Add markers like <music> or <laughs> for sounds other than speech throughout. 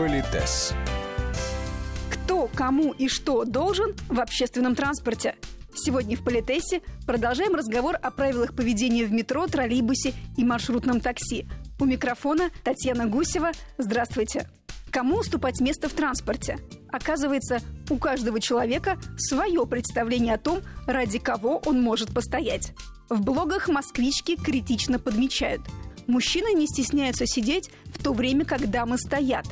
Политес. Кто, кому и что должен в общественном транспорте? Сегодня в Политесе продолжаем разговор о правилах поведения в метро, троллейбусе и маршрутном такси. У микрофона Татьяна Гусева. Здравствуйте. Кому уступать место в транспорте? Оказывается, у каждого человека свое представление о том, ради кого он может постоять. В блогах москвички критично подмечают. Мужчины не стесняются сидеть в то время, как дамы стоят.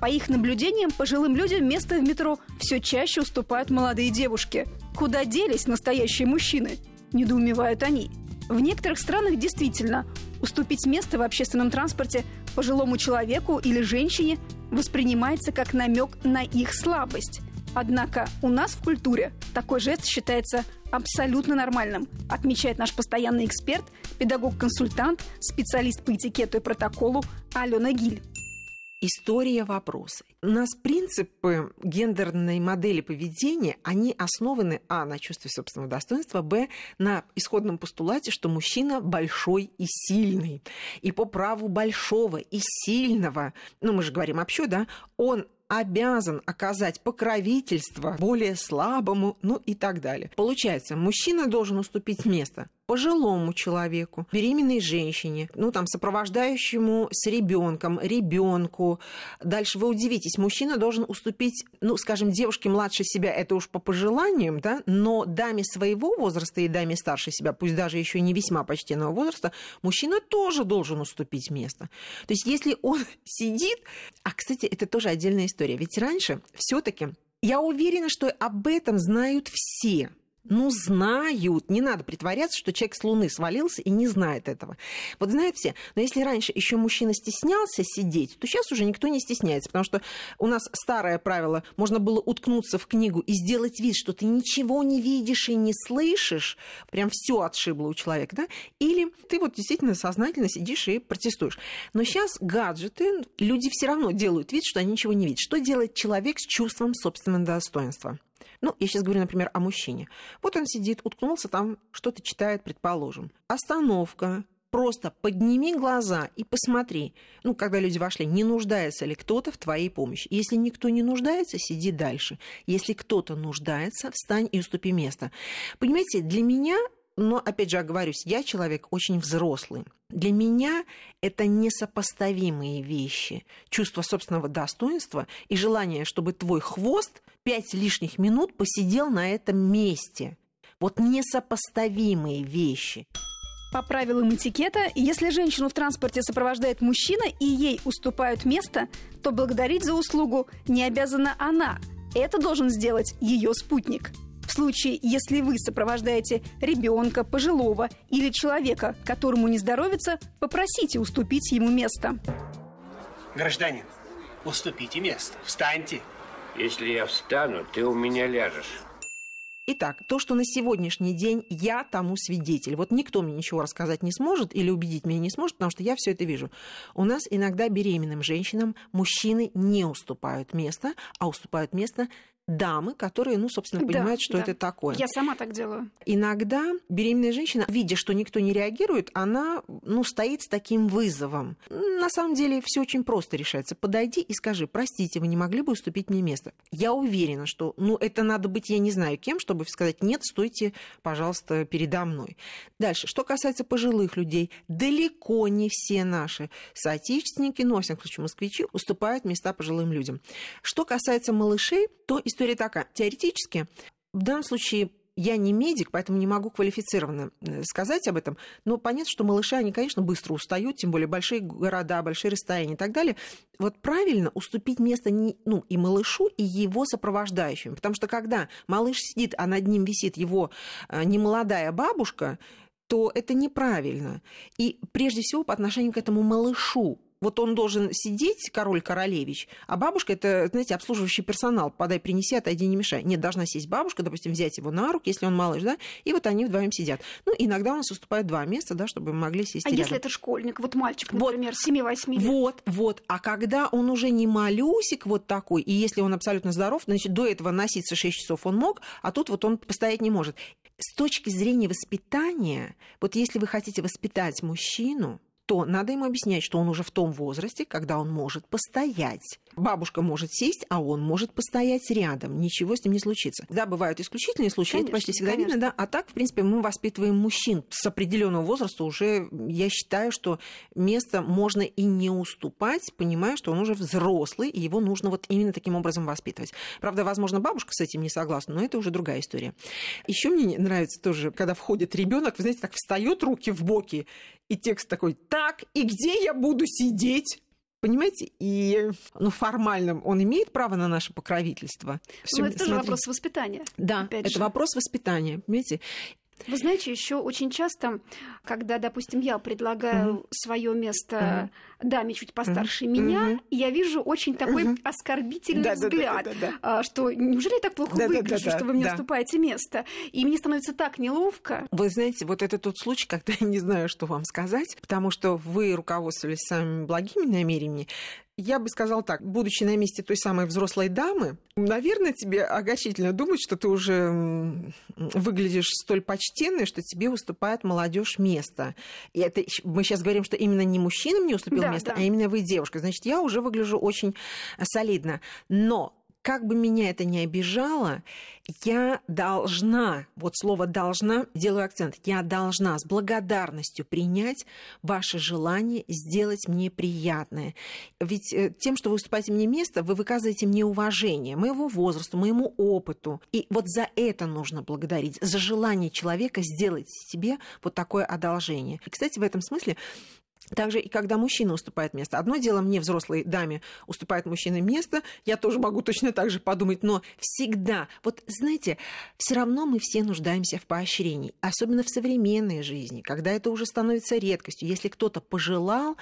По их наблюдениям, пожилым людям место в метро все чаще уступают молодые девушки. Куда делись настоящие мужчины? Недоумевают они. В некоторых странах действительно уступить место в общественном транспорте пожилому человеку или женщине воспринимается как намек на их слабость. Однако у нас в культуре такой жест считается абсолютно нормальным, отмечает наш постоянный эксперт, педагог-консультант, специалист по этикету и протоколу Алена Гиль. История вопроса. У нас принципы гендерной модели поведения, они основаны, а, на чувстве собственного достоинства, б, на исходном постулате, что мужчина большой и сильный. И по праву большого и сильного, ну, мы же говорим общо, да, он обязан оказать покровительство более слабому, ну и так далее. Получается, мужчина должен уступить место пожилому человеку, беременной женщине, ну там сопровождающему с ребенком, ребенку. Дальше вы удивитесь, мужчина должен уступить, ну, скажем, девушке младше себя, это уж по пожеланиям, да, но даме своего возраста и даме старше себя, пусть даже еще не весьма почтенного возраста, мужчина тоже должен уступить место. То есть если он <laughs> сидит, а, кстати, это тоже отдельная история, ведь раньше все-таки я уверена, что об этом знают все. Ну, знают. Не надо притворяться, что человек с Луны свалился и не знает этого. Вот знают все. Но если раньше еще мужчина стеснялся сидеть, то сейчас уже никто не стесняется. Потому что у нас старое правило, можно было уткнуться в книгу и сделать вид, что ты ничего не видишь и не слышишь. Прям все отшибло у человека, да? Или ты вот действительно сознательно сидишь и протестуешь. Но сейчас гаджеты, люди все равно делают вид, что они ничего не видят. Что делает человек с чувством собственного достоинства? Ну, я сейчас говорю, например, о мужчине. Вот он сидит, уткнулся там, что-то читает, предположим. Остановка, просто подними глаза и посмотри, ну, когда люди вошли, не нуждается ли кто-то в твоей помощи. Если никто не нуждается, сиди дальше. Если кто-то нуждается, встань и уступи место. Понимаете, для меня но, опять же, оговорюсь, я человек очень взрослый. Для меня это несопоставимые вещи. Чувство собственного достоинства и желание, чтобы твой хвост пять лишних минут посидел на этом месте. Вот несопоставимые вещи. По правилам этикета, если женщину в транспорте сопровождает мужчина и ей уступают место, то благодарить за услугу не обязана она. Это должен сделать ее спутник. В случае, если вы сопровождаете ребенка, пожилого или человека, которому не здоровится, попросите уступить ему место. Гражданин, уступите место, встаньте. Если я встану, ты у меня ляжешь. Итак, то, что на сегодняшний день я тому свидетель. Вот никто мне ничего рассказать не сможет или убедить меня не сможет, потому что я все это вижу. У нас иногда беременным женщинам мужчины не уступают место, а уступают место дамы, которые, ну, собственно, понимают, да, что да. это такое. Я сама так делаю. Иногда беременная женщина, видя, что никто не реагирует, она, ну, стоит с таким вызовом. На самом деле все очень просто решается. Подойди и скажи, простите, вы не могли бы уступить мне место? Я уверена, что, ну, это надо быть, я не знаю кем, чтобы сказать, нет, стойте, пожалуйста, передо мной. Дальше, что касается пожилых людей, далеко не все наши соотечественники, ну, во всяком случае, москвичи, уступают места пожилым людям. Что касается малышей, то история такая. Теоретически, в данном случае я не медик, поэтому не могу квалифицированно э, сказать об этом. Но понятно, что малыши, они, конечно, быстро устают, тем более большие города, большие расстояния и так далее. Вот правильно уступить место не, ну, и малышу, и его сопровождающим. Потому что когда малыш сидит, а над ним висит его э, немолодая бабушка, то это неправильно. И прежде всего по отношению к этому малышу вот он должен сидеть, король-королевич, а бабушка, это, знаете, обслуживающий персонал, подай, принеси, отойди, не мешай. Нет, должна сесть бабушка, допустим, взять его на руки, если он малыш, да, и вот они вдвоем сидят. Ну, иногда у нас уступают два места, да, чтобы мы могли сесть А рядом. если это школьник, вот мальчик, например, вот, 7-8 лет? Вот, вот. А когда он уже не малюсик вот такой, и если он абсолютно здоров, значит, до этого носиться 6 часов он мог, а тут вот он постоять не может. С точки зрения воспитания, вот если вы хотите воспитать мужчину, то надо ему объяснять, что он уже в том возрасте, когда он может постоять. Бабушка может сесть, а он может постоять рядом. Ничего с ним не случится. Да, бывают исключительные случаи, Конечно, это почти всегда конечно. видно, да. А так, в принципе, мы воспитываем мужчин с определенного возраста уже, я считаю, что место можно и не уступать, понимая, что он уже взрослый, и его нужно вот именно таким образом воспитывать. Правда, возможно, бабушка с этим не согласна, но это уже другая история. Еще мне нравится тоже, когда входит ребенок, вы знаете, так встает руки в боки, и текст такой, так, и где я буду сидеть? Понимаете, и ну, формально он имеет право на наше покровительство. Всё, Но это тоже смотри. вопрос воспитания. Да, опять это же. вопрос воспитания, понимаете? Вы знаете, еще очень часто, когда, допустим, я предлагаю свое место даме чуть постарше Мгм. меня, я вижу очень такой Мгм. оскорбительный Да-да-да-да-да-да. взгляд, а, что неужели я так плохо Да-да-да-да, выгляжу, что вы мне да. уступаете место? И мне становится так неловко. Вы знаете, вот это тот случай, когда <laughs> я не знаю, что вам сказать, потому что вы руководствовались самыми благими намерениями. Я бы сказала так, будучи на месте той самой взрослой дамы, наверное, тебе огорчительно думать, что ты уже выглядишь столь почтенной, что тебе уступает молодежь место. И это мы сейчас говорим, что именно не мужчинам не уступил Да, место, да. а именно вы девушка. Значит, я уже выгляжу очень э, солидно. Но как бы меня это ни обижало, я должна, вот слово должна, делаю акцент, я должна с благодарностью принять ваше желание сделать мне приятное. Ведь э, тем, что вы уступаете мне место, вы выказываете мне уважение моего возрасту, моему опыту. И вот за это нужно благодарить, за желание человека сделать себе вот такое одолжение. И, кстати, в этом смысле также и когда мужчина уступает место. Одно дело, мне, взрослой даме, уступает мужчина место, я тоже могу точно так же подумать, но всегда, вот знаете, все равно мы все нуждаемся в поощрении, особенно в современной жизни, когда это уже становится редкостью. Если кто-то пожелал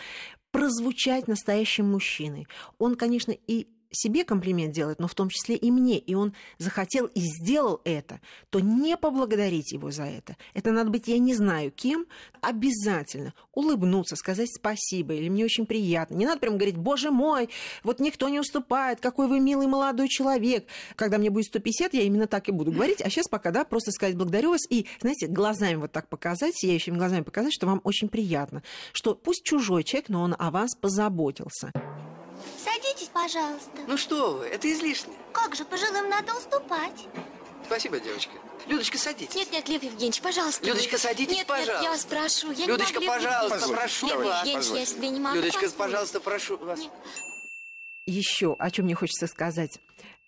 прозвучать настоящим мужчиной, он, конечно, и себе комплимент делает, но в том числе и мне, и он захотел и сделал это, то не поблагодарить его за это. Это надо быть, я не знаю кем, обязательно улыбнуться, сказать спасибо, или мне очень приятно. Не надо прям говорить, боже мой, вот никто не уступает, какой вы милый молодой человек. Когда мне будет 150, я именно так и буду говорить, а сейчас пока, да, просто сказать благодарю вас и, знаете, глазами вот так показать, сияющими глазами показать, что вам очень приятно, что пусть чужой человек, но он о вас позаботился. Садитесь, пожалуйста. Ну что вы, это излишне. Как же, пожилым надо уступать. Спасибо, девочка. Людочка, садитесь. Нет, нет, Лев Евгеньевич, пожалуйста. Людочка, садитесь, нет, пожалуйста. Нет, я вас прошу. Я Людочка, не могу, пожалуйста, Евгеньевич. прошу Лев вас. Евгеньевич, я себе не могу Людочка, позволить. пожалуйста, прошу вас. Нет. еще о чем мне хочется сказать.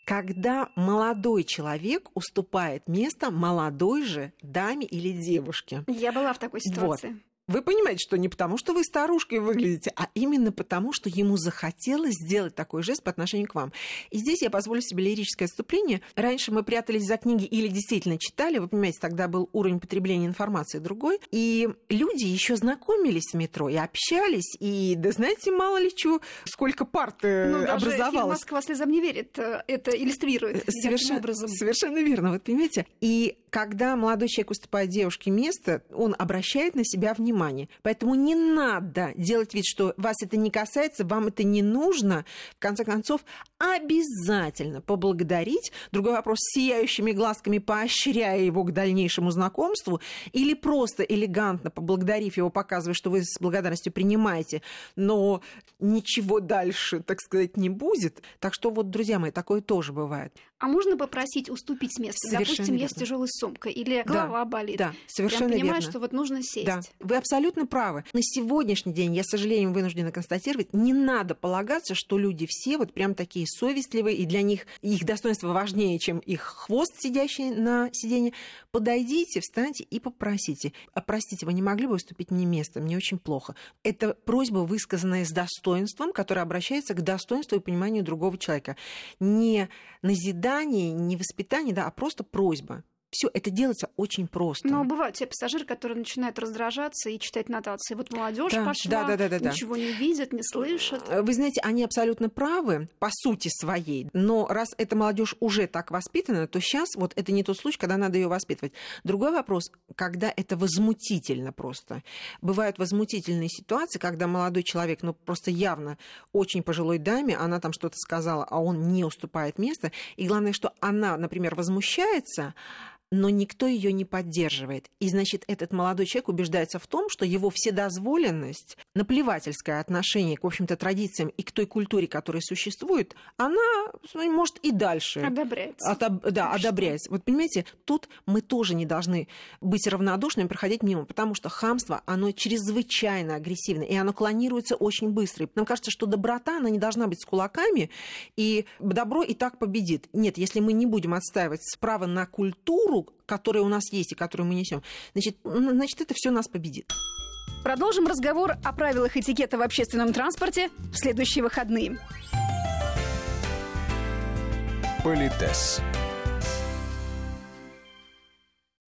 Когда молодой человек уступает место молодой же даме или девушке. Я была в такой ситуации. Вы понимаете, что не потому, что вы старушкой выглядите, а именно потому, что ему захотелось сделать такой жест по отношению к вам. И здесь я позволю себе лирическое отступление. Раньше мы прятались за книги или действительно читали. Вы понимаете, тогда был уровень потребления информации другой. И люди еще знакомились в метро и общались. И, да знаете, мало ли чего, сколько парт э, Ну, даже образовалось. «Москва слезам не верит» э, это иллюстрирует ярким Совершенно, образом. совершенно верно, вот понимаете. И когда молодой человек уступает девушке место, он обращает на себя внимание. Поэтому не надо делать вид, что вас это не касается, вам это не нужно. В конце концов, обязательно поблагодарить. Другой вопрос, с сияющими глазками поощряя его к дальнейшему знакомству или просто элегантно поблагодарив его, показывая, что вы с благодарностью принимаете, но ничего дальше, так сказать, не будет. Так что вот, друзья мои, такое тоже бывает. А можно попросить уступить место? Совершенно Допустим, я с верно. тяжелой сумкой или Да, голова болит. Да, совершенно Прям понимаю, верно. что вот нужно сесть. Да, вы абсолютно правы. На сегодняшний день, я, к сожалению, вынуждена констатировать, не надо полагаться, что люди все вот прям такие совестливые, и для них их достоинство важнее, чем их хвост, сидящий на сиденье. Подойдите, встаньте и попросите. А простите, вы не могли бы уступить мне место? Мне очень плохо. Это просьба, высказанная с достоинством, которая обращается к достоинству и пониманию другого человека. Не назидание, не воспитание, да, а просто просьба. Все это делается очень просто. Но бывают те пассажиры, которые начинают раздражаться и читать нотации. Вот молодежь Да, пошла, да, да, да, да, да. ничего не видят, не слышат. Э, Вы знаете, они абсолютно правы по сути своей, но раз эта молодежь уже так воспитана, то сейчас вот это не тот случай, когда надо ее воспитывать. Другой вопрос, когда это возмутительно просто. Бывают возмутительные ситуации, когда молодой человек, ну просто явно очень пожилой даме, она там что-то сказала, а он не уступает место, и главное, что она, например, возмущается, но никто ее не поддерживает. И, значит, этот молодой человек убеждается в том, что его вседозволенность наплевательское отношение к, в общем-то, традициям и к той культуре, которая существует, она может и дальше Одобряется. Отоб- да, одобряется. Вот понимаете, тут мы тоже не должны быть равнодушными, проходить мимо, потому что хамство, оно чрезвычайно агрессивно, и оно клонируется очень быстро. И нам кажется, что доброта, она не должна быть с кулаками, и добро и так победит. Нет, если мы не будем отстаивать право на культуру, которая у нас есть и которую мы несем, значит, значит это все нас победит. Продолжим разговор о правилах этикета в общественном транспорте в следующие выходные. Политес.